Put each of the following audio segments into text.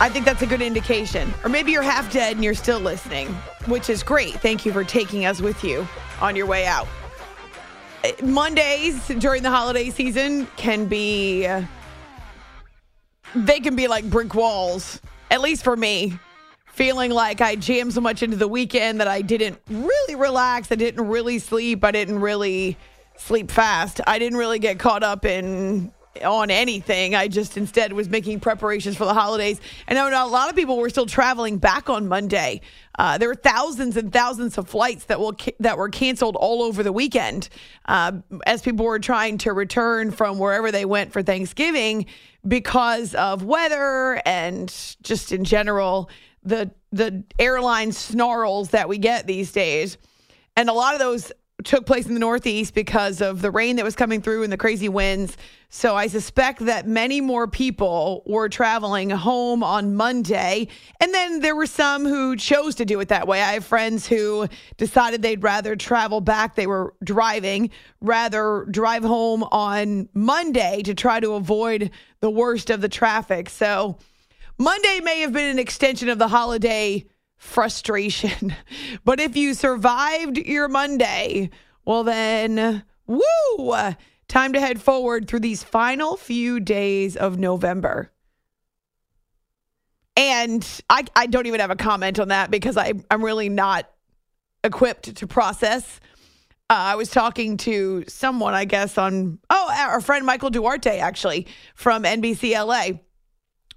I think that's a good indication. Or maybe you're half dead and you're still listening, which is great. Thank you for taking us with you on your way out. Mondays during the holiday season can be, uh, they can be like brick walls, at least for me. Feeling like I jammed so much into the weekend that I didn't really relax. I didn't really sleep. I didn't really sleep fast. I didn't really get caught up in on anything. I just instead was making preparations for the holidays. And I know a lot of people were still traveling back on Monday. Uh, there were thousands and thousands of flights that will that were canceled all over the weekend uh, as people were trying to return from wherever they went for Thanksgiving because of weather and just in general the the airline snarls that we get these days. And a lot of those took place in the Northeast because of the rain that was coming through and the crazy winds. So I suspect that many more people were traveling home on Monday. And then there were some who chose to do it that way. I have friends who decided they'd rather travel back. They were driving, rather drive home on Monday to try to avoid the worst of the traffic. So Monday may have been an extension of the holiday frustration. But if you survived your Monday, well, then, woo, time to head forward through these final few days of November. And I, I don't even have a comment on that because I, I'm really not equipped to process. Uh, I was talking to someone, I guess, on, oh, our friend Michael Duarte, actually, from NBC LA.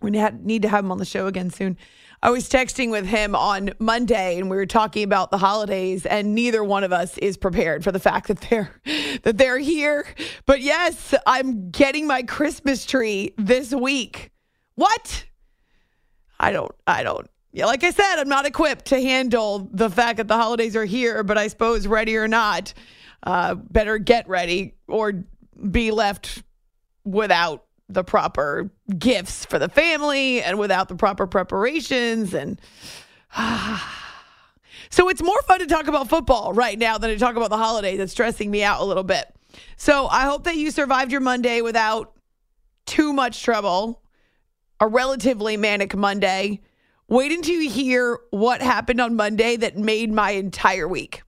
We need to have him on the show again soon. I was texting with him on Monday and we were talking about the holidays and neither one of us is prepared for the fact that they're that they're here. But yes, I'm getting my Christmas tree this week. What? I don't I don't yeah, like I said, I'm not equipped to handle the fact that the holidays are here, but I suppose ready or not, uh, better get ready or be left without the proper gifts for the family and without the proper preparations and so it's more fun to talk about football right now than to talk about the holidays. That's stressing me out a little bit. So i hope that you survived your monday without too much trouble. A relatively manic monday. Wait until you hear what happened on monday that made my entire week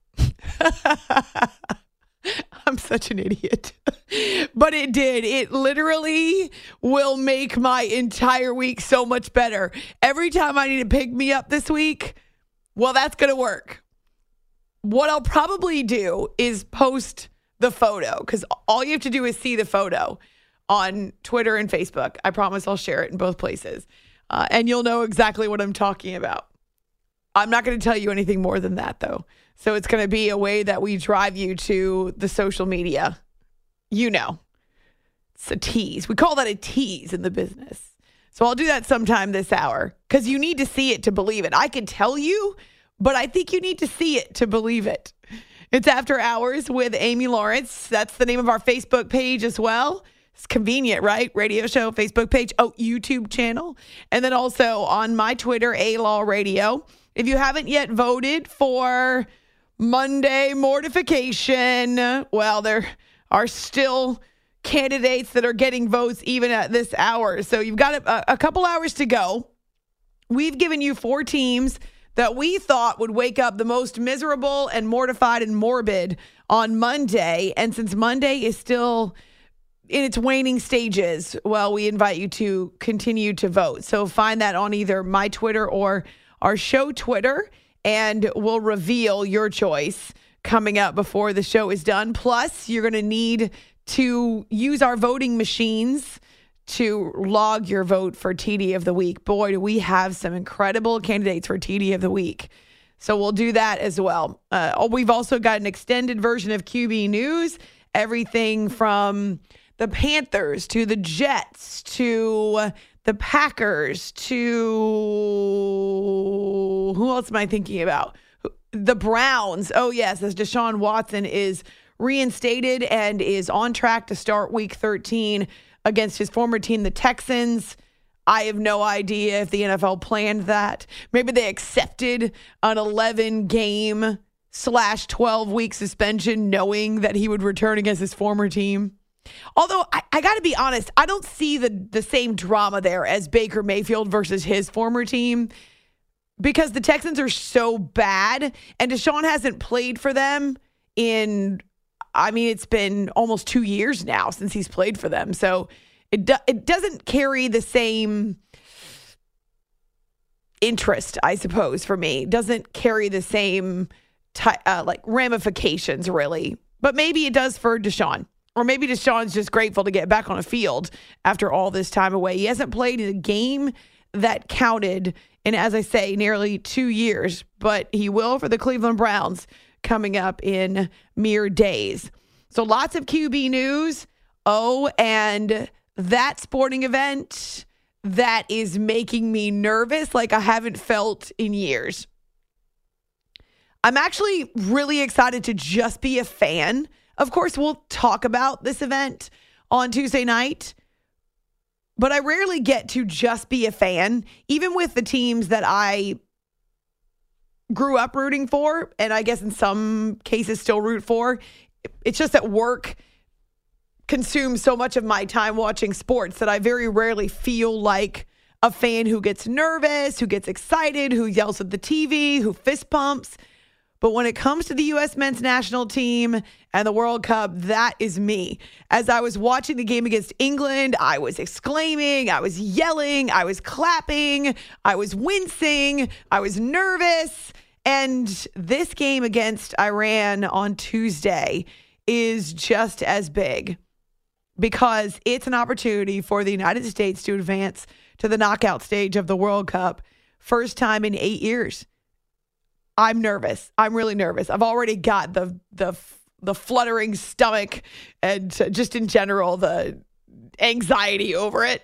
I'm such an idiot. but it did. It literally will make my entire week so much better. Every time I need to pick me up this week, well, that's going to work. What I'll probably do is post the photo because all you have to do is see the photo on Twitter and Facebook. I promise I'll share it in both places. Uh, and you'll know exactly what I'm talking about. I'm not going to tell you anything more than that, though. So it's going to be a way that we drive you to the social media. You know, it's a tease. We call that a tease in the business. So I'll do that sometime this hour because you need to see it to believe it. I can tell you, but I think you need to see it to believe it. It's After Hours with Amy Lawrence. That's the name of our Facebook page as well. It's convenient, right? Radio show, Facebook page, oh, YouTube channel. And then also on my Twitter, A Law Radio. If you haven't yet voted for Monday mortification. Well, there are still candidates that are getting votes even at this hour. So you've got a, a, couple hours to go. We've given you four teams that we thought would wake up the most miserable and mortified and morbid on Monday. And since Monday is still in its waning stages, well, we invite you to continue to vote. So find that on either my Twitter or our show Twitter and we'll reveal your choice coming up before the show is done. Plus, you're going to need to use our voting machines to log your vote for TD of the week. Boy, do we have some incredible candidates for TD of the week. So we'll do that as well. Uh, oh, we've also got an extended version of QB News, everything from the Panthers to the Jets to the Packers to who else am I thinking about? The Browns. Oh, yes, as Deshaun Watson is reinstated and is on track to start week 13 against his former team, the Texans. I have no idea if the NFL planned that. Maybe they accepted an 11 game slash 12 week suspension knowing that he would return against his former team. Although I, I got to be honest, I don't see the, the same drama there as Baker Mayfield versus his former team because the Texans are so bad and Deshaun hasn't played for them in, I mean, it's been almost two years now since he's played for them. So it, do, it doesn't carry the same interest, I suppose, for me. It doesn't carry the same ty- uh, like ramifications, really. But maybe it does for Deshaun. Or maybe Deshaun's just grateful to get back on a field after all this time away. He hasn't played in a game that counted in, as I say, nearly two years, but he will for the Cleveland Browns coming up in mere days. So lots of QB news. Oh, and that sporting event that is making me nervous like I haven't felt in years. I'm actually really excited to just be a fan of course, we'll talk about this event on Tuesday night, but I rarely get to just be a fan, even with the teams that I grew up rooting for, and I guess in some cases still root for. It's just that work consumes so much of my time watching sports that I very rarely feel like a fan who gets nervous, who gets excited, who yells at the TV, who fist pumps. But when it comes to the U.S. men's national team and the World Cup, that is me. As I was watching the game against England, I was exclaiming, I was yelling, I was clapping, I was wincing, I was nervous. And this game against Iran on Tuesday is just as big because it's an opportunity for the United States to advance to the knockout stage of the World Cup. First time in eight years. I'm nervous. I'm really nervous. I've already got the the the fluttering stomach and just in general the anxiety over it.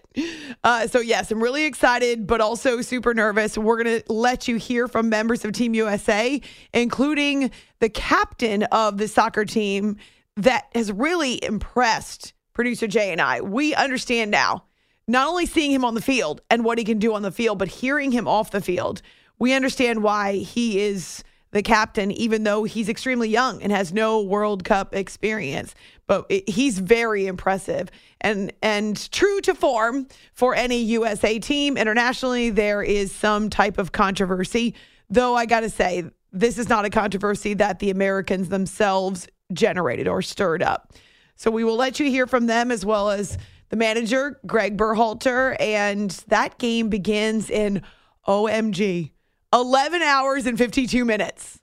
Uh, so yes, I'm really excited, but also super nervous. We're gonna let you hear from members of Team USA, including the captain of the soccer team that has really impressed producer Jay and I. We understand now, not only seeing him on the field and what he can do on the field, but hearing him off the field we understand why he is the captain, even though he's extremely young and has no World Cup experience. But it, he's very impressive and and true to form for any USA team internationally. There is some type of controversy, though. I got to say, this is not a controversy that the Americans themselves generated or stirred up. So we will let you hear from them as well as the manager, Greg Berhalter, and that game begins in OMG 11 hours and 52 minutes.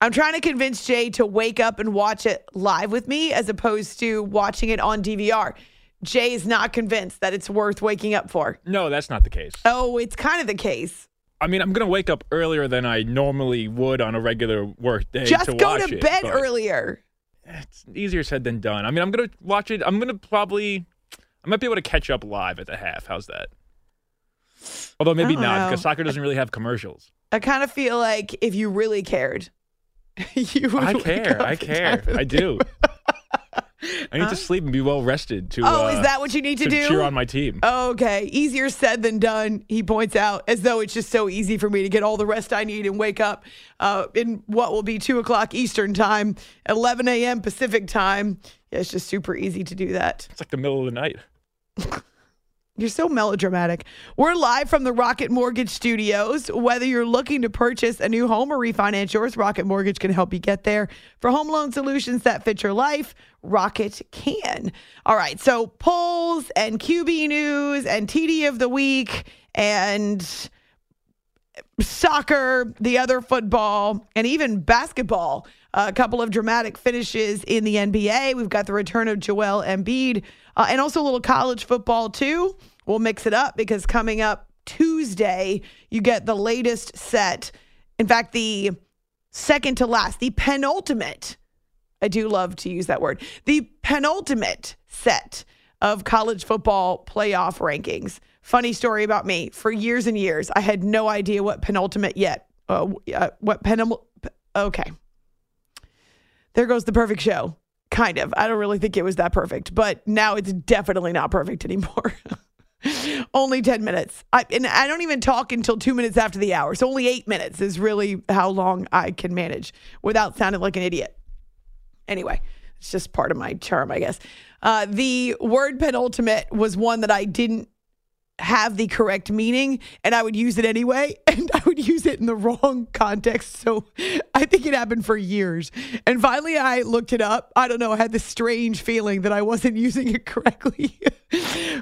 I'm trying to convince Jay to wake up and watch it live with me as opposed to watching it on DVR. Jay is not convinced that it's worth waking up for. No, that's not the case. Oh, it's kind of the case. I mean, I'm going to wake up earlier than I normally would on a regular work day. Just to go to it, bed earlier. It's easier said than done. I mean, I'm going to watch it. I'm going to probably, I might be able to catch up live at the half. How's that? Although maybe not know. because soccer doesn't really have commercials. I kind of feel like if you really cared, you would. I care. I care. I do. I need to sleep and be well rested to. Oh, uh, is that what you need to, to do? cheer on my team? Okay, easier said than done. He points out, as though it's just so easy for me to get all the rest I need and wake up uh, in what will be two o'clock Eastern time, eleven a.m. Pacific time. Yeah, it's just super easy to do that. It's like the middle of the night. You're so melodramatic. We're live from the Rocket Mortgage Studios. Whether you're looking to purchase a new home or refinance yours, Rocket Mortgage can help you get there. For home loan solutions that fit your life, Rocket can. All right, so polls and QB news and TD of the week and soccer, the other football, and even basketball a couple of dramatic finishes in the NBA. We've got the return of Joel Embiid uh, and also a little college football, too. We'll mix it up because coming up Tuesday, you get the latest set. In fact, the second to last, the penultimate. I do love to use that word. The penultimate set of college football playoff rankings. Funny story about me. For years and years, I had no idea what penultimate yet. Uh, uh, what penul? Okay. There goes the perfect show. Kind of. I don't really think it was that perfect, but now it's definitely not perfect anymore. only 10 minutes. I, and I don't even talk until two minutes after the hour. So only eight minutes is really how long I can manage without sounding like an idiot. Anyway, it's just part of my charm, I guess. Uh, the word penultimate was one that I didn't have the correct meaning and I would use it anyway and I would use it in the wrong context. So I think it happened for years. And finally I looked it up. I don't know, I had this strange feeling that I wasn't using it correctly.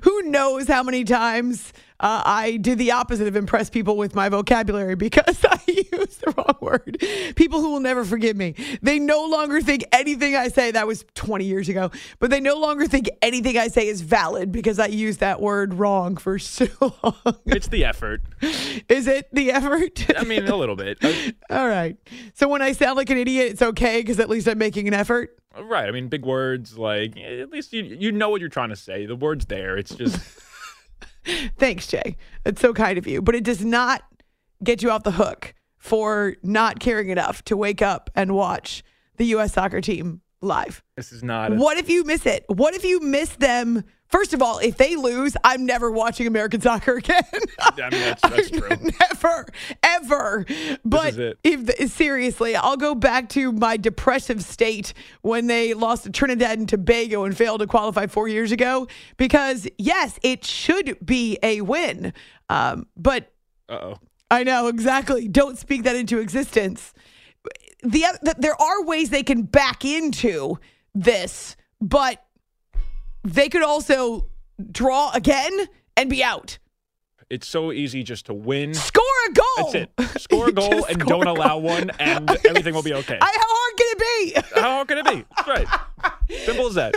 Who knows how many times uh, I did the opposite of impress people with my vocabulary because I used the wrong word. People who will never forgive me. They no longer think anything I say, that was 20 years ago, but they no longer think anything I say is valid because I used that word wrong for so long. It's the effort. Is it the effort? I mean, a little bit. All right. So when I sound like an idiot, it's okay because at least I'm making an effort. Right. I mean, big words like at least you you know what you're trying to say. The word's there. It's just Thanks, Jay. It's so kind of you. But it does not get you off the hook for not caring enough to wake up and watch the U.S. soccer team live. this is not. A, What if you miss it? What if you miss them? First of all, if they lose, I'm never watching American soccer again. I mean, that's, that's true. never, ever. But if seriously, I'll go back to my depressive state when they lost to Trinidad and Tobago and failed to qualify four years ago. Because yes, it should be a win. Um, but Uh oh. I know exactly. Don't speak that into existence. The, the there are ways they can back into this, but they could also draw again and be out. It's so easy just to win. Score a goal. That's it. Score a goal and don't allow one, and everything will be okay. I, how hard can it be? How hard can it be? That's right. Simple as that.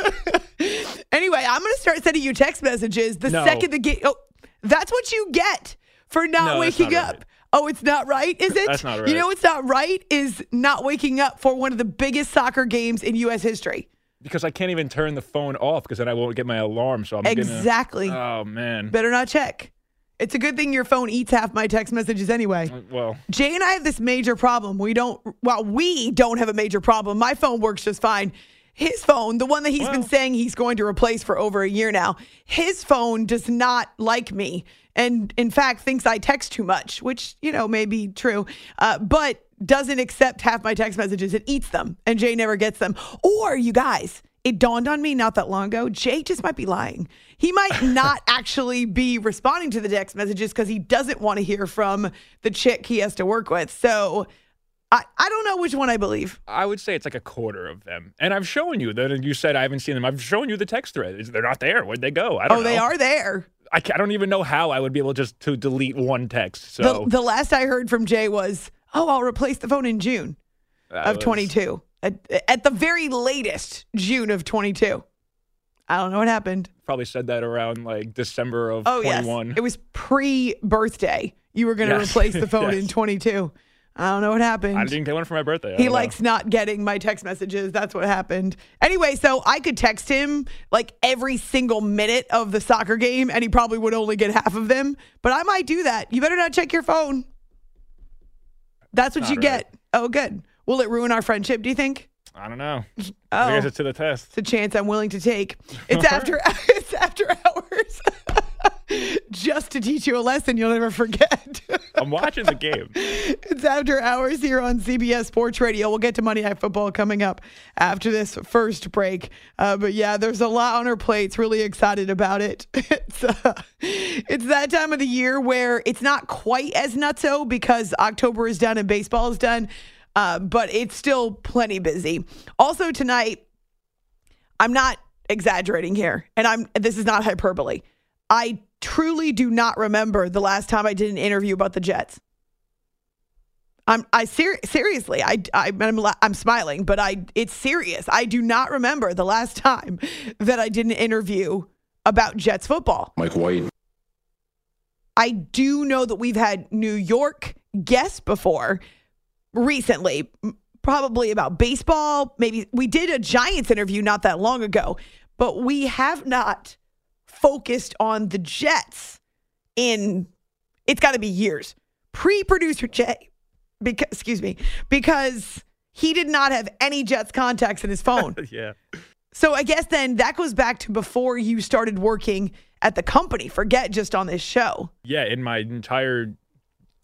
anyway, I'm going to start sending you text messages the No. second the game. Oh, that's what you get for not No, waking not up. right. Oh, it's not right, is it? That's not right. You know what's not right is not waking up for one of the biggest soccer games in U.S. history. Because I can't even turn the phone off because then I won't get my alarm. So I'm Exactly. gonna. Oh man. Better not check. It's a good thing your phone eats half my text messages anyway. Uh, well, Jay and I have this major problem. We don't, well, we don't have a major problem. My phone works just fine. His phone, the one that he's been saying he's going to replace for over a year now, his phone does not like me. And in fact, thinks I text too much, which, you know, may be true, uh, but doesn't accept half my text messages. It eats them, and Jay never gets them. Or, you guys, it dawned on me not that long ago, Jay just might be lying. He might not actually be responding to the text messages because he doesn't want to hear from the chick he has to work with. So I, I don't know which one I believe. I would say it's like a quarter of them. And I've shown you that. You said I haven't seen them. I've shown you the text thread. They're not there. Where'd they go? I don't Oh, know. they are there. I, I don't even know how I would be able just to delete one text. So The, the last I heard from Jay was, oh, I'll replace the phone in June that of was- 22. At, at the very latest, June of 22. I don't know what happened. Probably said that around like December of Oh, 21. yes. It was pre birthday. You were going to Yes. replace the phone in 22. I don't know what happened. I didn't get one for my birthday. I He don't know. likes not getting my text messages. That's what happened. Anyway, so I could text him like every single minute of the soccer game, and he probably would only get half of them. But I might do that. You better not check your phone. That's what Not you right. get. Oh, good. Will it ruin our friendship, do you think? I don't know. Oh. I guess it's to the test. It's a chance I'm willing to take. It's after it's after hours. Just to teach you a lesson you'll never forget. I'm watching the game. It's after hours here on CBS Sports Radio. We'll get to Monday Night Football coming up after this first break. Uh, but yeah, there's a lot on our plates. Really excited about it. It's uh, it's that time of the year where it's not quite as nutso because October is done and baseball is done, uh, but it's still plenty busy. Also tonight, I'm not exaggerating here, and I'm this is not hyperbole. I truly do not remember the last time I did an interview about the Jets. I'm I ser- seriously I, I I'm la- I'm smiling, but I it's serious. I do not remember the last time that I did an interview about Jets football. Mike White. I do know that we've had New York guests before recently, probably about baseball. Maybe we did a Giants interview not that long ago, but we have not focused on the Jets in it's got to be years. Pre producer Jay, because, excuse me, because he did not have any Jets contacts in his phone. yeah. So I guess then that goes back to before you started working at the company. Forget just on this show. Yeah, in my entire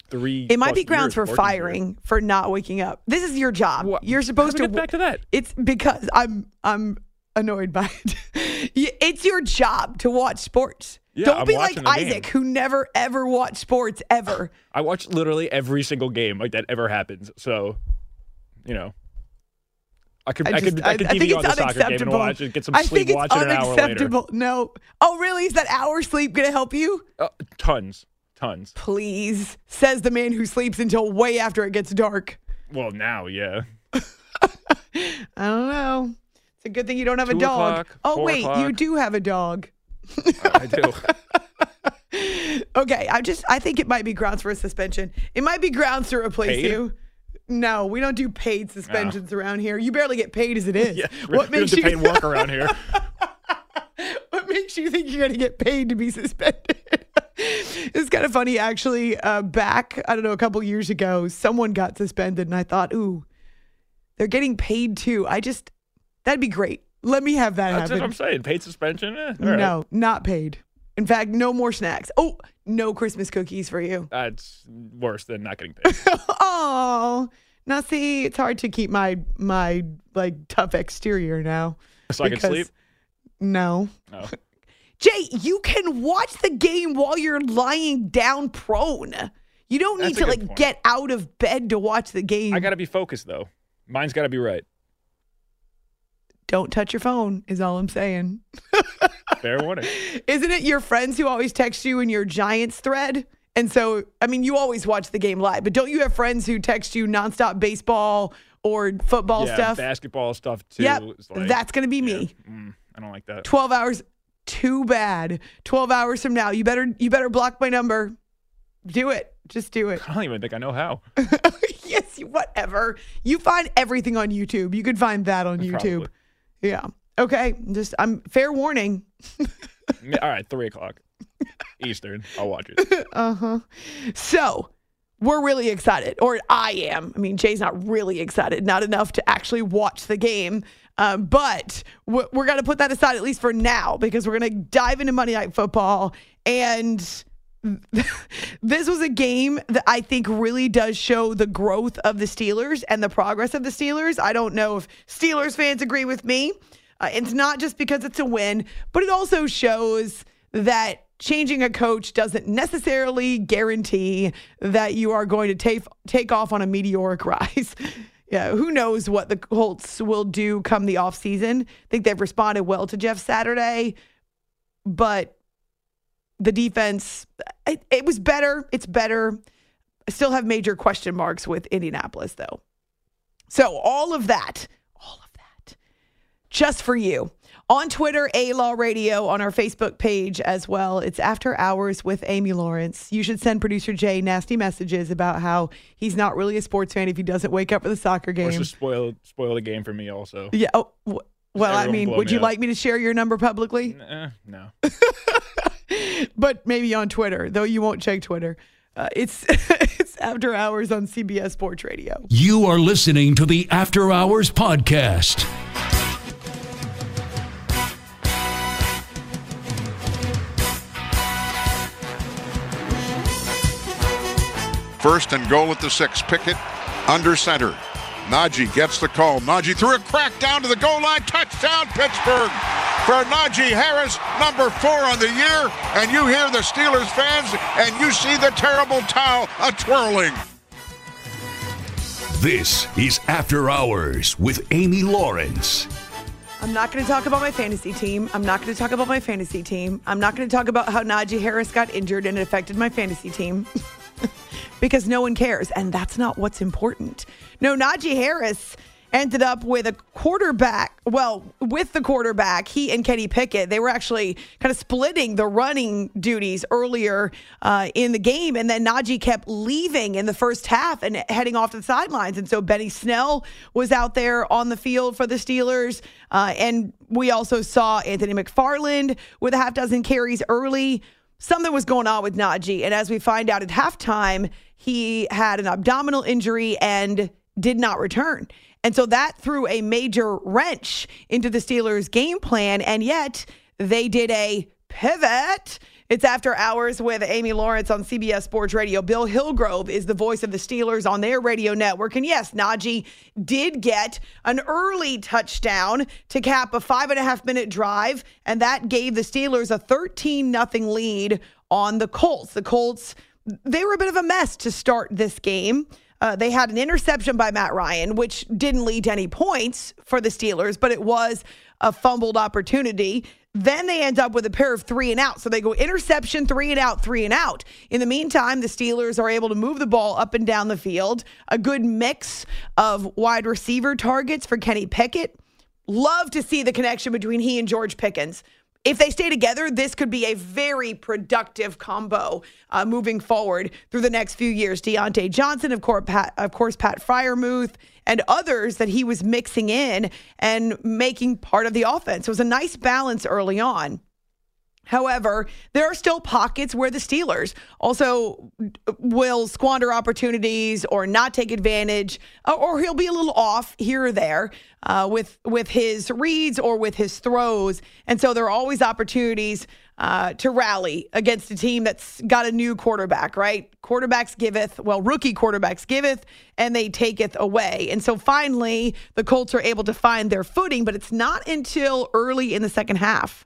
three. It might be grounds for working here. firing for not waking up. This is your job. What- You're supposed to get back to that. It's because I'm I'm annoyed by it. It's your job to watch sports. Yeah, Don't I'm be like Isaac, game. who never ever watched sports ever. I watch literally every single game like that ever happens. So, you know, I could I, I, could just- I could I think it's the soccer game and unacceptable. watch it, get some I sleep, think it's watch it an hour later. unacceptable. No. Oh, really? Is that hour sleep going to help you? Uh, tons, tons. Please, says the man who sleeps until way after it gets dark. Well, now, yeah. I don't know. It's a good thing you don't have a dog. o'clock, oh, wait, you do have a dog. I do. Okay, I just I think it might be grounds for a suspension. It might be grounds to replace Paid? you. No, we don't do paid suspensions around here. You barely get paid as it is. yeah. what makes you pay work around here. what makes you think you're going to get paid to be suspended? it's kind of funny, actually. Uh, back, I don't know, a couple years ago, someone got suspended, and I thought, ooh, they're getting paid too. I just, that'd be great. Let me have that That's what. I'm saying. Paid suspension. Eh, all right. No, not paid. In fact, no more snacks. Oh, no Christmas cookies for you. That's worse than not getting paid. Oh, now see, it's hard to keep my my like tough exterior now. So I can because- sleep. No. No. Jay, you can watch the game while you're lying down prone. You don't need a to good like point. get out of bed to watch the game. I got to be focused though. Mine's got to be right. Don't touch your phone is all I'm saying. Fair warning. Isn't it your friends who always text you in your Giants thread? And so, I mean, you always watch the game live, but don't you have friends who text you nonstop baseball or football yeah, stuff? basketball stuff too. Yep, like- that's going to be yeah, me. mm, I don't like that. 12 hours too bad 12 hours from now you better you better block my number do it just do it I don't even think I know how. yes whatever you find everything on youtube you can find that on youtube Probably. Yeah. Okay. Just i'm fair warning. All right, three o'clock. Eastern. I'll watch it. uh-huh. So we're really excited or i am. I mean jay's not really excited not enough to actually watch the game um, but we're, we're going to put that aside at least for now because we're going to dive into monday night football and this was a game that I think really does show the growth of the Steelers and the progress of the Steelers. I don't know if Steelers fans agree with me. Uh, it's not just because it's a win, but it also shows that changing a coach doesn't necessarily guarantee that you are going to take take off on a meteoric rise. yeah, who knows what the Colts will do come the offseason. I think they've responded well to Jeff Saturday, but the defense it, it was better it's better. I still have major question marks with indianapolis though. So all of that all of that just for you. On twitter a law radio on our facebook page as well. It's after hours with amy lawrence. You should send producer jay nasty messages about how he's not really a sports fan if he doesn't wake up for the soccer Or game. just spoil spoil the game for me also. yeah oh, w- well i mean would me you up. like me to share your number publicly? No. but maybe on Twitter, though you won't check Twitter. Uh, it's it's after hours on CBS Sports Radio. You are listening to the After Hours Podcast. First and goal at the six. Pickett under center. Najee gets the call. Najee through a crack down to the goal line. Touchdown, Pittsburgh. For Najee Harris, number four on the year. And you hear the Steelers fans and you see the terrible towel a twirling. This is After Hours with Amy Lawrence. I'm not going to talk about my fantasy team. I'm not going to talk about my fantasy team. I'm not going to talk about how Najee Harris got injured and it affected my fantasy team. because no one cares. And that's not what's important. No, Najee Harris ended up with a quarterback. Well, with the quarterback, he and Kenny Pickett, they were actually kind of splitting the running duties earlier uh, in the game. And then Najee kept leaving in the first half and heading off to the sidelines. And so Benny Snell was out there on the field for the Steelers. Uh, and we also saw Anthony McFarland with a half dozen carries early. Something was going on with Najee. And as we find out at halftime, he had an abdominal injury and did not return. And so that threw a major wrench into the Steelers' game plan. And yet they did a pivot. It's after hours with Amy Lawrence on CBS Sports Radio. Bill Hillgrove is the voice of the Steelers on their radio network. And yes, Najee did get an early touchdown to cap a five and a half minute drive. And that gave the Steelers a 13 nothing lead on the Colts. The Colts, they were a bit of a mess to start this game. Uh, they had an interception by Matt Ryan, which didn't lead to any points for the Steelers, but it was a fumbled opportunity. Then they end up with a pair of three and out. So they go interception, three and out, three and out. In the meantime, the Steelers are able to move the ball up and down the field. A good mix of wide receiver targets for Kenny Pickett. Love to see the connection between he and George Pickens if they stay together, this could be a very productive combo uh, moving forward through the next few years. Diontae Johnson, of course, Pat, of course, Pat Freiermuth, and others that he was mixing in and making part of the offense. It was a nice balance early on. However, there are still pockets where the Steelers also will squander opportunities or not take advantage, uh, or he'll be a little off here or there uh, with with his reads or with his throws, and so there are always opportunities uh, to rally against a team that's got a new quarterback. Right, quarterbacks giveth, well, rookie quarterbacks giveth, and they taketh away, and so finally the Colts are able to find their footing, but it's not until early in the second half.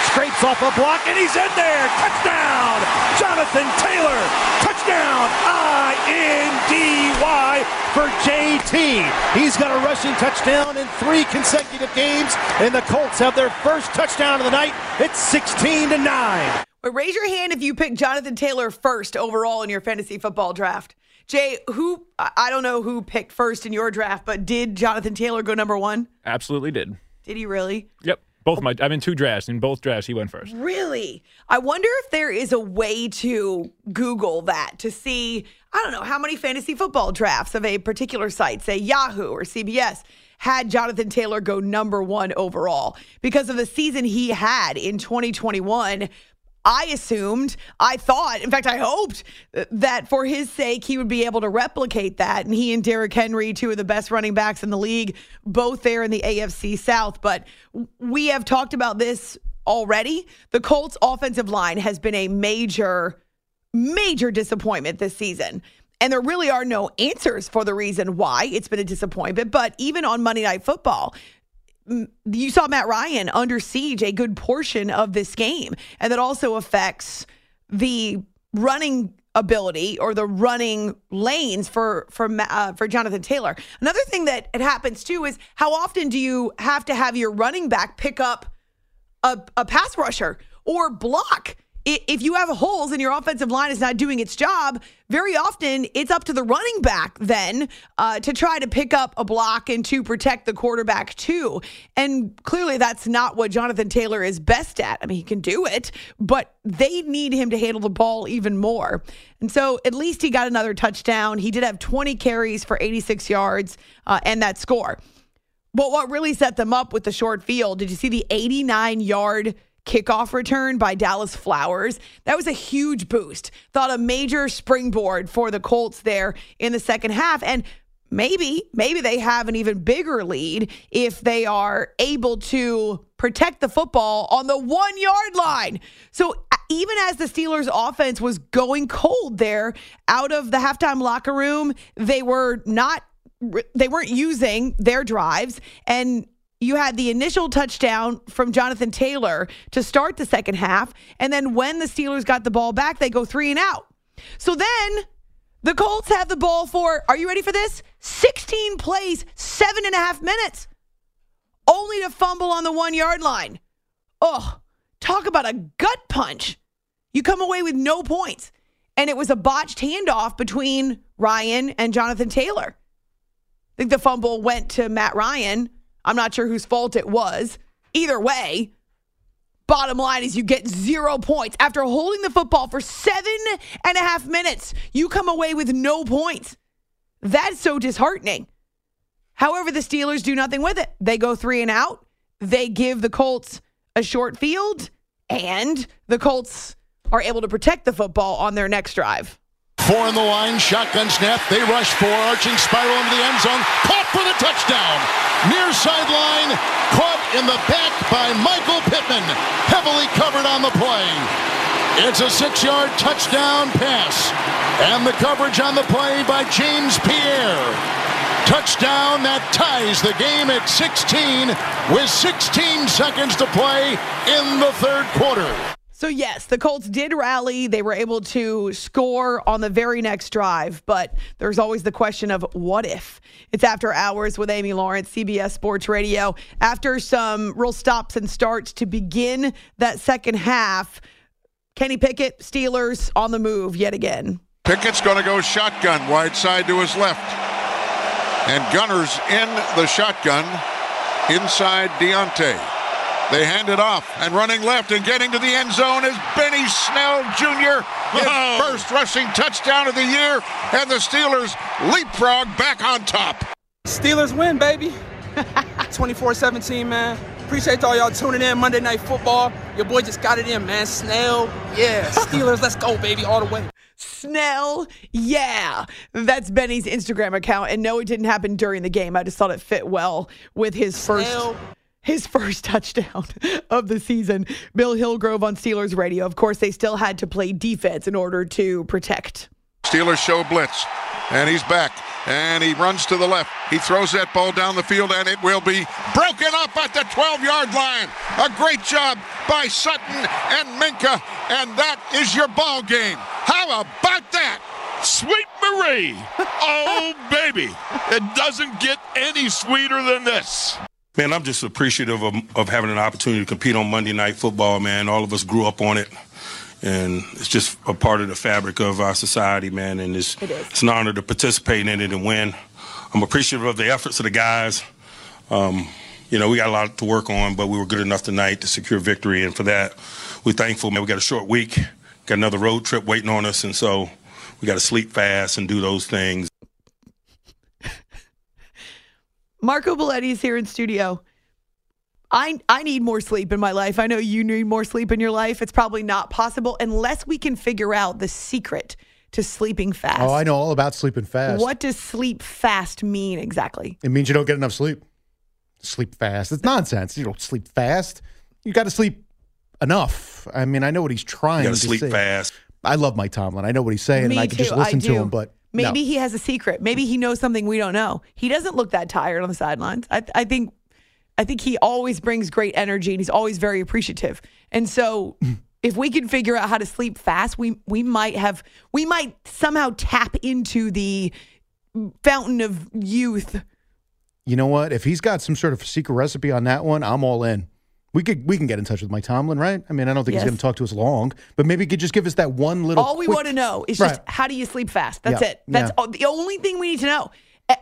scrapes off a block and he's in there. Touchdown! Jonathan Taylor. Touchdown! I-N-D-Y for JT. He's got a rushing touchdown in three consecutive games, and the Colts have their first touchdown of the night. It's 16 to 9. But raise your hand if you picked Jonathan Taylor first overall in your fantasy football draft. Jay, who I don't know who picked first in your draft, but did Jonathan Taylor go number one? Absolutely did. Did he really? Yep. Both my I'm in two drafts. In both drafts, he went first. Really? I wonder if there is a way to Google that to see, I don't know, how many fantasy football drafts of a particular site, say Yahoo or CBS, had Jonathan Taylor go number one overall because of the season he had in 2021. I assumed, I thought, in fact, I hoped uh, that for his sake, he would be able to replicate that. And he and Derrick Henry, two of the best running backs in the league, both there in the AFC South. But we have talked about this already. The Colts offensive line has been a major, major disappointment this season. And there really are no answers for the reason why it's been a disappointment. But even on Monday Night Football, you saw Matt Ryan under siege a good portion of this game, and that also affects the running ability or the running lanes for for uh, for Jonathan Taylor. Another thing that it happens too is how often do you have to have your running back pick up a, a pass rusher or block? If you have holes and your offensive line is not doing its job, very often it's up to the running back then uh, to try to pick up a block and to protect the quarterback too. And clearly, that's not what Jonathan Taylor is best at. I mean, he can do it, but they need him to handle the ball even more. And so at least he got another touchdown. He did have 20 carries for 86 yards uh, and that score. But what really set them up with the short field, did you see the 89 yard? Kickoff return by Dallas Flowers. That was a huge boost. Thought a major springboard for the Colts there in the second half. And maybe, maybe they have an even bigger lead if they are able to protect the football on the one yard line. So uh, even as the Steelers offense was going cold there out of the halftime locker room, they were not they weren't using their drives and you had the initial touchdown from Jonathan Taylor to start the second half. And then when the Steelers got the ball back, they go three and out. So then the Colts have the ball for, are you ready for this? 16 plays, seven and a half minutes, only to fumble on the one yard line. Oh, talk about a gut punch. You come away with no points. And it was a botched handoff between Ryan and Jonathan Taylor. I think the fumble went to Matt Ryan I'm not sure whose fault it was. Either way, bottom line is you get zero points. After holding the football for seven and a half minutes, you come away with no points. That's so disheartening. However, the Steelers do nothing with it. They go three and out. They give the Colts a short field, and the Colts are able to protect the football on their next drive. Four in the line, shotgun snap. They rush four, arching spiral into the end zone. Caught for the touchdown. Near sideline, caught in the back by Michael Pittman. Heavily covered on the play. It's a six-yard touchdown pass. And the coverage on the play by James Pierre. Touchdown that ties the game at 16 with 16 seconds to play in the third quarter. So, yes, the Colts did rally. They were able to score on the very next drive, but there's always the question of what if? It's after hours with Amy Lawrence, CBS Sports Radio. After some real stops and starts to begin that second half, Kenny Pickett, Steelers on the move yet again. Pickett's going to go shotgun, wide side to his left. And Gunner's in the shotgun inside Diontae. They hand it off and running left and getting to the end zone is Benny Snell Jr. His Whoa. first rushing touchdown of the year, and the Steelers leapfrog back on top. Steelers win, baby. 24-17, man. Appreciate all y'all tuning in Monday Night Football. Your boy just got it in, man. Snell, yeah. Steelers, let's go, baby, all the way. Snell, yeah. That's Benny's Instagram account. And no, it didn't happen during the game. I just thought it fit well with his Snell. first his first touchdown of the season. Bill Hillgrove on Steelers radio. Of course, they still had to play defense in order to protect. Steelers show blitz, and he's back, and he runs to the left. He throws that ball down the field, and it will be broken up at the 12 yard line. A great job by Sutton and Minkah, and that is your ball game. How about that? Sweet Marie. Oh, baby. It doesn't get any sweeter than this. Man, I'm just appreciative of, of having an opportunity to compete on Monday Night Football, man. All of us grew up on it. And it's just a part of the fabric of our society, man. And it's, it it's an honor to participate in it and win. I'm appreciative of the efforts of the guys. Um, you know, we got a lot to work on, but we were good enough tonight to secure victory. And for that, we're thankful. Man, we got a short week, got another road trip waiting on us. And so we got to sleep fast and do those things. Marco Belletti is here in studio. I I need more sleep in my life. I know you need more sleep in your life. It's probably not possible unless we can figure out the secret to sleeping fast. Oh, I know all about sleeping fast. What does sleep fast mean exactly? It means you don't get enough sleep. Sleep fast. It's nonsense. You don't sleep fast. You got to sleep enough. I mean, I know what he's trying You to got to sleep say. fast. I love Mike Tomlin. I know what he's saying, Me and I can too. just listen I to him. But Maybe no. he has a secret. Maybe he knows something we don't know. He doesn't look that tired on the sidelines. I, I think, I think he always brings great energy and he's always very appreciative. And so, if we can figure out how to sleep fast, we we might have we might somehow tap into the fountain of youth. you know what? If he's got some sort of secret recipe on that one, I'm all in. We could we can get in touch with Mike Tomlin, right? I mean, I don't think Yes. he's going to talk to us long, but maybe he could just give us that one little. all we quick- want to know is Right. just how do you sleep fast? That's Yeah. it. That's Yeah. all, the only thing we need to know. Eh,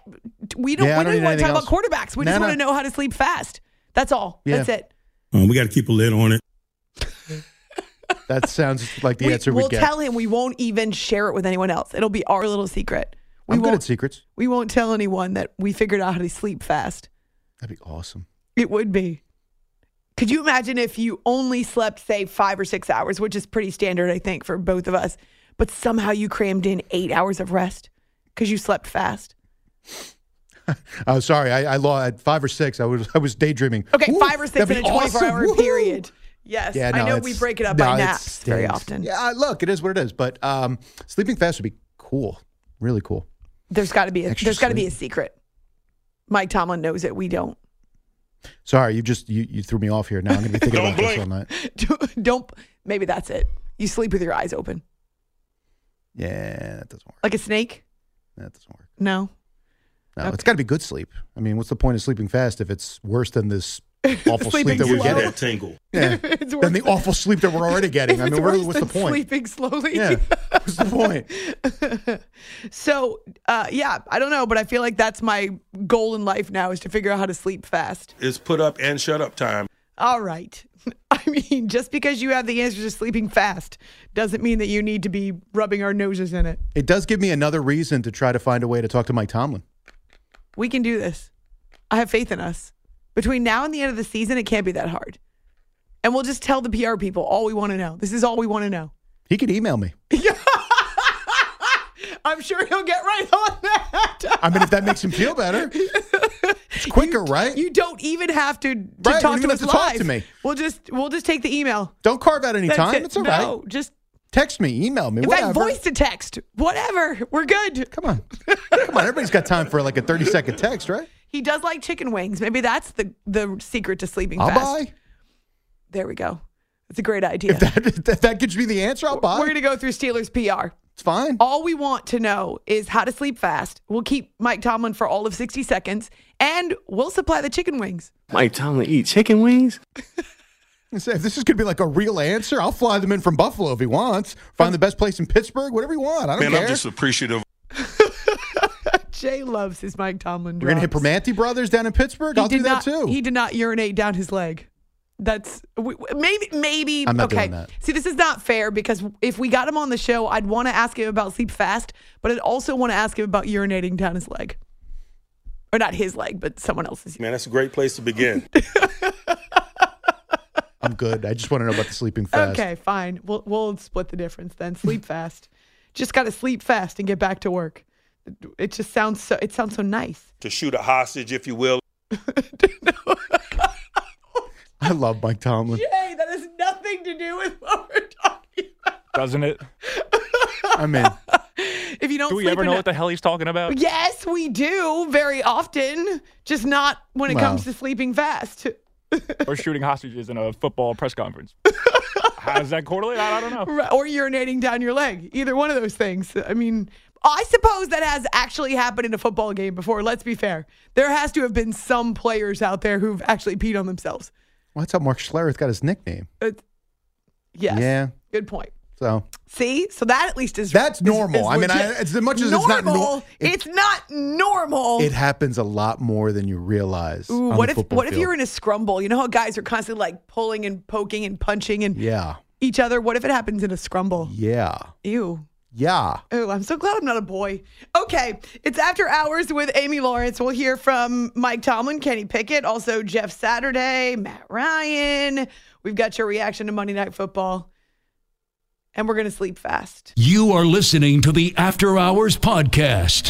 We don't. Yeah, we don't don't, want to anything talk about quarterbacks. We No, just no. want to know how to sleep fast. That's all. Yeah. That's it. Um, we got to keep a lid on it. That sounds like the we, answer we will get. tell him we won't even share it with anyone else. It'll be our little secret. We I'm good won't. at secrets. we won't tell anyone that we figured out how to sleep fast. That'd be awesome. It would be. Could you imagine if you only slept, say, five or six hours, which is pretty standard, I think, for both of us, but somehow you crammed in eight hours of rest because you slept fast? Oh, sorry, I, I lost at five or six. I was I was daydreaming. Okay, Ooh, five or six in a 24 hour awesome. Woohoo! period. Yes. Yeah, I know we break it up no, by naps very often. Yeah, look, it is what it is. But um, sleeping fast would be cool, really cool. There's got to be a, Extra there's got to be a secret. Mike Tomlin knows it. We don't. Sorry, you just you, you threw me off here. Now I'm going to be thinking Don't about this all night. don't. Maybe that's it. You sleep with your eyes open, Yeah, that doesn't work. like a snake. That doesn't work. No. No, Okay. it's got to be good sleep. I mean, what's the point of sleeping fast if it's worse than this awful sleep that we're slow. Getting? that tingle. Yeah, It's than the awful sleep that we're already getting. I mean, what- what's the point? Sleeping slowly. Yeah, what's the point? so, uh, yeah, I don't know, but I feel like that's my goal in life now is to figure out how to sleep fast. It's put up and shut up time. All right. I mean, just because you have the answer to sleeping fast doesn't mean that you need to be rubbing our noses in it. It does give me another reason to try to find a way to talk to Mike Tomlin. We can do this. I have faith in us. Between now and the end of the season, it can't be that hard. And we'll just tell the PR people all we want to know. This is all we want to know. He could email me. I'm sure he'll get right on that. I mean, if that makes him feel better, it's quicker, right? You don't even have to, to Right, talk you to us to live. to me. We'll just we'll just take the email. Don't carve out any That's time. it. It's all right. no, just Text me, email me, in fact, whatever. voice to text, whatever. We're good. Come on, come on. Everybody's got time for like a thirty second text, right? He does like chicken wings. Maybe that's the the secret to sleeping fast. I'll fast. buy. There we go. That's a great idea. If that, if that gives me the answer, I'll buy. We're gonna go through Steelers PR. It's fine. All we want to know is how to sleep fast. We'll keep Mike Tomlin for all of 60 seconds, and we'll supply the chicken wings. Mike Tomlin eat chicken wings? Say, If this is going to be like a real answer, I'll fly them in from Buffalo if he wants. Find the best place in Pittsburgh, whatever you want. I don't Man, care. I'm just appreciative. Jay loves his Mike Tomlin. We're going to hit drops. Primanti Brothers down in Pittsburgh. He I'll do did that too. He did not urinate down his leg. That's we- we- maybe maybe I'm not okay. doing that. See, this is not fair because if we got him on the show, I'd want to ask him about sleep fast, but I'd also want to ask him about urinating down his leg, or not his leg, but someone else's. Man, that's a great place to begin. I'm good. I just want to know about the sleeping fast. Okay, fine. We'll we'll split the difference then. Sleep fast. Just got to sleep fast and get back to work. It just sounds so. It sounds so nice. to shoot a hostage, if you will. I love Mike Tomlin. Jay, that has nothing to do with what we're talking about. Doesn't it? I'm in. If you don't Do we ever know enough- what the hell he's talking about? Yes, we do very often, just not when it Wow. comes to sleeping fast. or shooting hostages in a football press conference. How does that correlate? I, I don't know. Or urinating down your leg. Either one of those things. I mean, I suppose that has actually happened in a football game before. Let's be fair. There has to have been some players out there who've actually peed on themselves. Well, that's how Mark Schlereth got his nickname. It's, yes. Yeah. Good point. So See, so that at least is That's normal. is I mean, I- as much as it's not normal, it- it's not normal. it happens a lot more than you realize. Ooh, what if what if you're in a scrumble? You know how guys are constantly like pulling and poking and punching and Yeah. each other. What if it happens in a scrumble? Yeah. Ew. Yeah. Oh, I'm so glad I'm not a boy. Okay, it's after hours with Amy Lawrence. We'll hear from Mike Tomlin, Kenny Pickett, also Jeff Saturday, Matt Ryan. We've got your reaction to Monday Night Football, and we're gonna sleep fast. You are listening to the After Hours Podcast.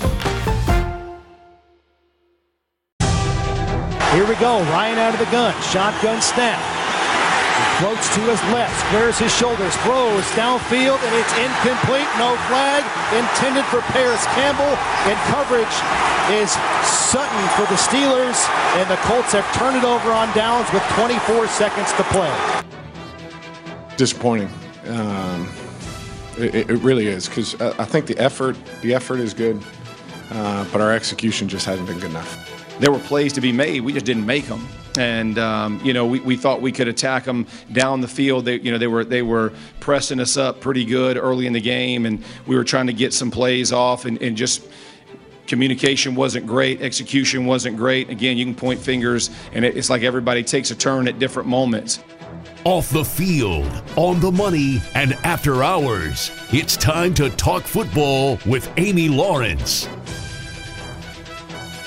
Here we go. Ryan out of the gun. Shotgun snap. He floats to his left. Squares his shoulders. Throws downfield, and it's incomplete. No flag. Intended for Parris Campbell. And coverage is Sutton for the Steelers. And the Colts have turned it over on downs with 24 seconds to play. disappointing. Um, it, it really is because I think the effort, the effort is good, uh, but our execution just hasn't been good enough. There were plays to be made. We just didn't make them. And um, you know, we, we thought we could attack them down the field. They, you know, they were they were pressing us up pretty good early in the game, and we were trying to get some plays off, and, and just communication wasn't great, execution wasn't great. Again, you can point fingers, and it, it's like everybody takes a turn at different moments. Off the field, on the money, and after hours. It's time to talk football with Amy Lawrence.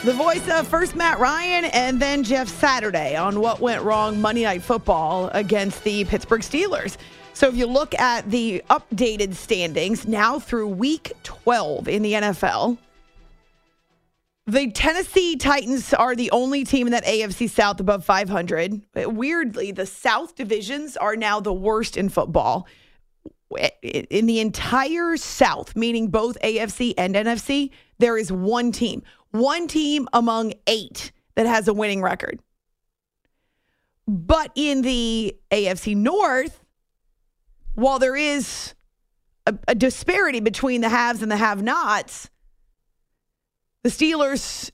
The voice of first Matt Ryan and then Jeff Saturday on what went wrong Monday Night Football against the Pittsburgh Steelers. So if you look at the updated standings now through week 12 in the NFL, the Tennessee Titans are the only team in that AFC South above 500. Weirdly, the South divisions are now the worst in football. In the entire South, meaning both AFC and NFC, there is one team, one team among eight that has a winning record. But in the AFC North, while there is a, a disparity between the haves and the have nots, the Steelers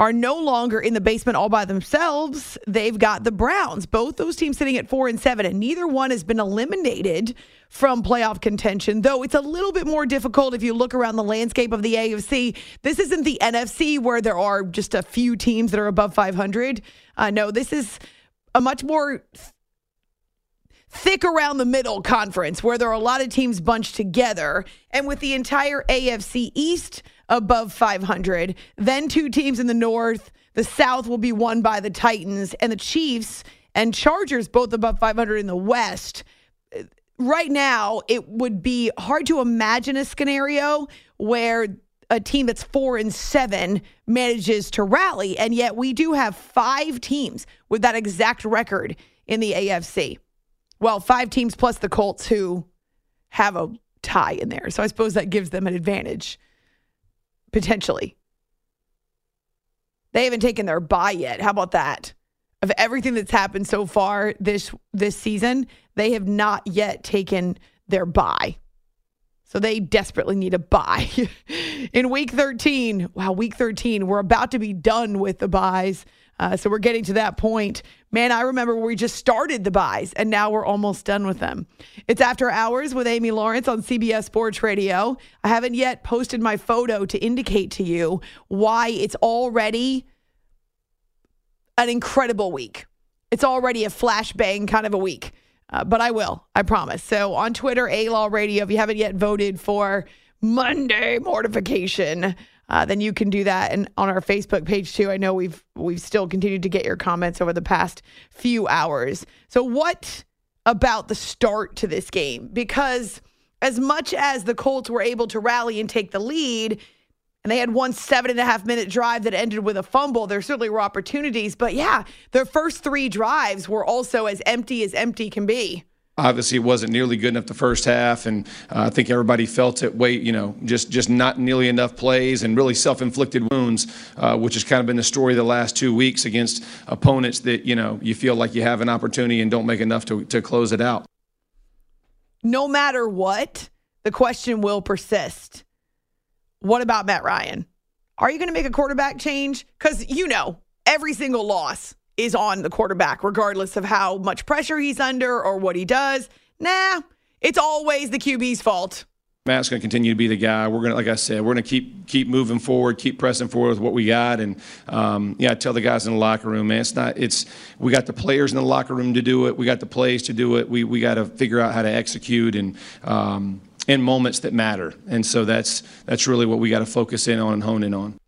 are no longer in the basement all by themselves. They've got the Browns, both those teams sitting at four and seven, and neither one has been eliminated from playoff contention, though it's a little bit more difficult if you look around the landscape of the AFC. This isn't the NFC where there are just a few teams that are above 500. Uh, no, this is a much more thick around the middle conference where there are a lot of teams bunched together. And with the entire AFC East above 500, then two teams in the North, the South will be won by the Titans, and the Chiefs and Chargers both above 500 in the West. Right now, it would be hard to imagine a scenario where a team that's four and seven manages to rally. And yet we do have five teams with that exact record in the AFC. Well, five teams plus the Colts who have a tie in there. So I suppose that gives them an advantage, potentially. They haven't taken their bye yet. How about that? Of everything that's happened so far this this season, they have not yet taken their bye. So they desperately need a bye. in week 13, wow, week 13, we're about to be done with the byes. Uh, so we're getting to that point. Man, I remember we just started the byes and now we're almost done with them. It's after hours with Amy Lawrence on CBS Sports Radio. I haven't yet posted my photo to indicate to you why it's already an incredible week. It's already a flashbang kind of a week. Uh, but I will, I promise. So on Twitter, A Law Radio, if you haven't yet voted for Monday mortification, uh, then you can do that. And on our Facebook page too, I know we've we've still continued to get your comments over the past few hours. So what about the start to this game? Because as much as the Colts were able to rally and take the lead, And they had one seven and a half minute drive that ended with a fumble. There certainly were opportunities, but yeah, their first three drives were also as empty as empty can be obviously it wasn't nearly good enough the first half and uh, i think everybody felt it way you know just just not nearly enough plays and really self-inflicted wounds uh, which has kind of been the story the last two weeks against opponents that you know you feel like you have an opportunity and don't make enough to, to close it out. No matter what the question will persist. What about matt ryan? Are you going to make a quarterback change? Because you know every single loss is on the quarterback, regardless of how much pressure he's under or what he does. Nah, it's always the QB's fault. Matt's going to continue to be the guy. We're going to, like I said, we're going to keep keep moving forward, keep pressing forward with what we got. And um, yeah, I tell the guys in the locker room, man, it's not. It's we got the players in the locker room to do it. We got the plays to do it. We we got to figure out how to execute and. Um, in moments that matter, and so that's that's really what we got to focus in on and hone in on.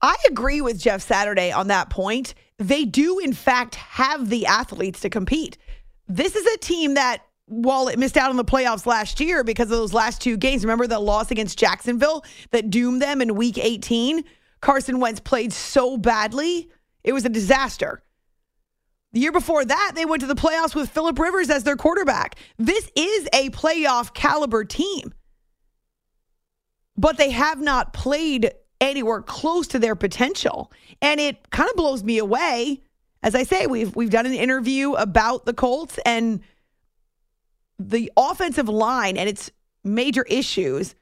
I agree with Jeff Saturday on that point they do, in fact, have the athletes to compete. This is a team that, while it missed out on the playoffs last year because of those last two games, remember the loss against Jacksonville that doomed them in week 18? Carson Wentz played so badly, it was a disaster. The year before that, they went to the playoffs with Philip Rivers as their quarterback. This is a playoff caliber team, but they have not played anywhere close to their potential. And it kind of blows me away. As I say, we've we've done an interview about the Colts and the offensive line and its major issues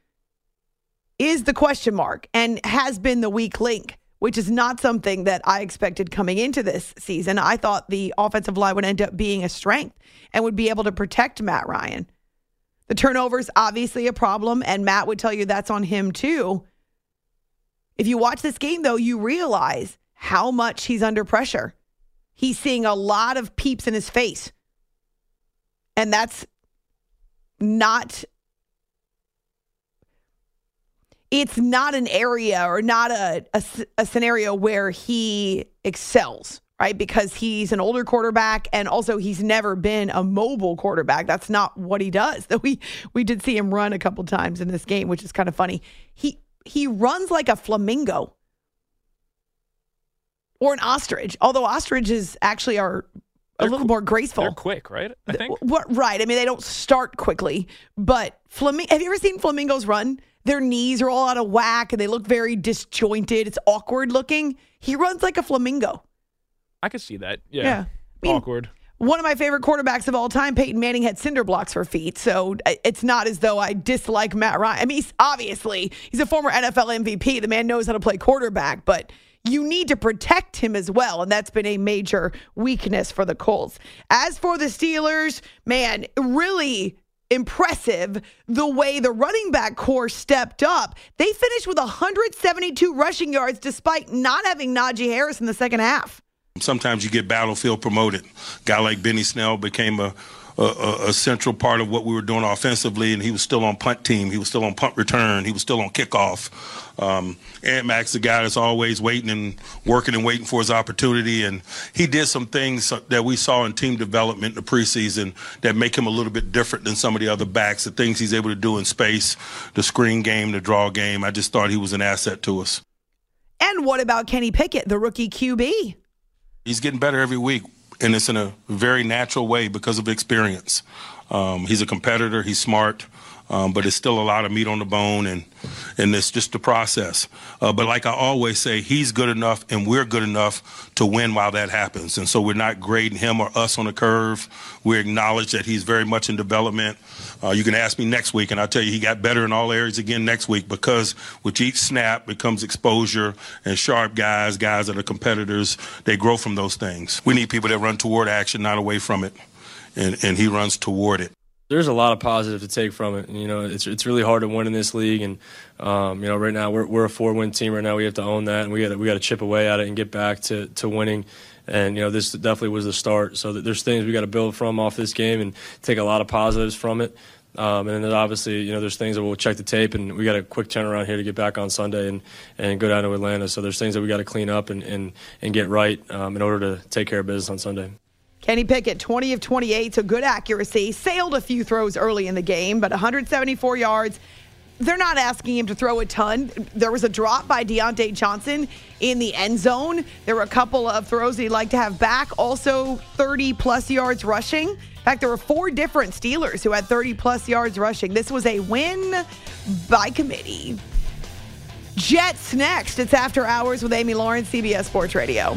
is the question mark and has been the weak link, which is not something that I expected coming into this season. I thought the offensive line would end up being a strength and would be able to protect Matt Ryan. The turnovers obviously a problem and Matt would tell you that's on him too. If you watch this game, though, you realize how much he's under pressure. He's seeing a lot of peeps in his face. And that's not it's not an area or not a, a, a, scenario where he excels, right? Because he's an older quarterback and also he's never been a mobile quarterback. That's not what he does. Though we we did see him run a couple times in this game, which is kind of funny. He he runs like a flamingo or an ostrich. Although ostriches actually are a little qu- more graceful. They're quick, right? I think. What? Right. I mean, they don't start quickly, but flamingo. Have you ever seen flamingos run? Their knees are all out of whack and they look very disjointed. It's awkward looking. He runs like a flamingo. I could see that. Yeah. yeah. I mean, awkward one of my favorite quarterbacks of all time, Peyton Manning, had cinder blocks for feet. So uh, it's not as though I dislike Matt Ryan. I mean, he's, obviously, he's a former NFL MVP. The man knows how to play quarterback, but you need to protect him as well. And that's been a major weakness for the Colts. As for the Steelers, man, really impressive the way the running back corps stepped up. They finished with 172 rushing yards despite not having Najee Harris in the second half. Sometimes you get battlefield promoted. Guy like Benny Snell became a, a, a, central part of what we were doing offensively, and he was still on punt team. He was still on punt return. He was still on kickoff. Um, Max, the guy that's always waiting and working and waiting for his opportunity, and he did some things that we saw in team development in the preseason that make him a little bit different than some of the other backs. The things he's able to do in space, the screen game, the draw game. I just thought he was an asset to us. And what about Kenny Pickett, the rookie QB? He's getting better every week, and it's in a very natural way because of experience. Um, he's a competitor. He's smart um, but it's still a lot of meat on the bone, and and it's just the process. Uh, but like I always say, he's good enough, and we're good enough to win while that happens. And so we're not grading him or us on a curve. We acknowledge that he's very much in development. Uh, you can ask me next week, and I'll tell you he got better in all areas again next week because with each snap becomes exposure, and sharp guys, guys that are competitors, they grow from those things. We need people that run toward action, not away from it, and and he runs toward it there's a lot of positive to take from it. You know, it's it's really hard to win in this league, and um, you know, right now we're we're a four win team. Right now, we have to own that, and we got we got to chip away at it and get back to to winning. And you know, this definitely was the start. So there's things we got to build from off this game and take a lot of positives from it. Um, and then obviously, you know, there's things that we'll check the tape, and we got a quick turnaround here to get back on Sunday and, and go down to Atlanta. So there's things that we got to clean up and, and, and get right um, in order to take care of business on Sunday. Kenny Pickett, 20 of 28, so good accuracy. Sailed a few throws early in the game, but 174 yards. they're not asking him to throw a ton. There was a drop by Diontae Johnson in the end zone. There were a couple of throws that he'd like to have back. Also, 30 plus yards rushing. In fact, there were four different Steelers who had 30 plus yards rushing. This was a win by committee. Jets next. It's after hours with Amy Lawrence, CBS Sports Radio.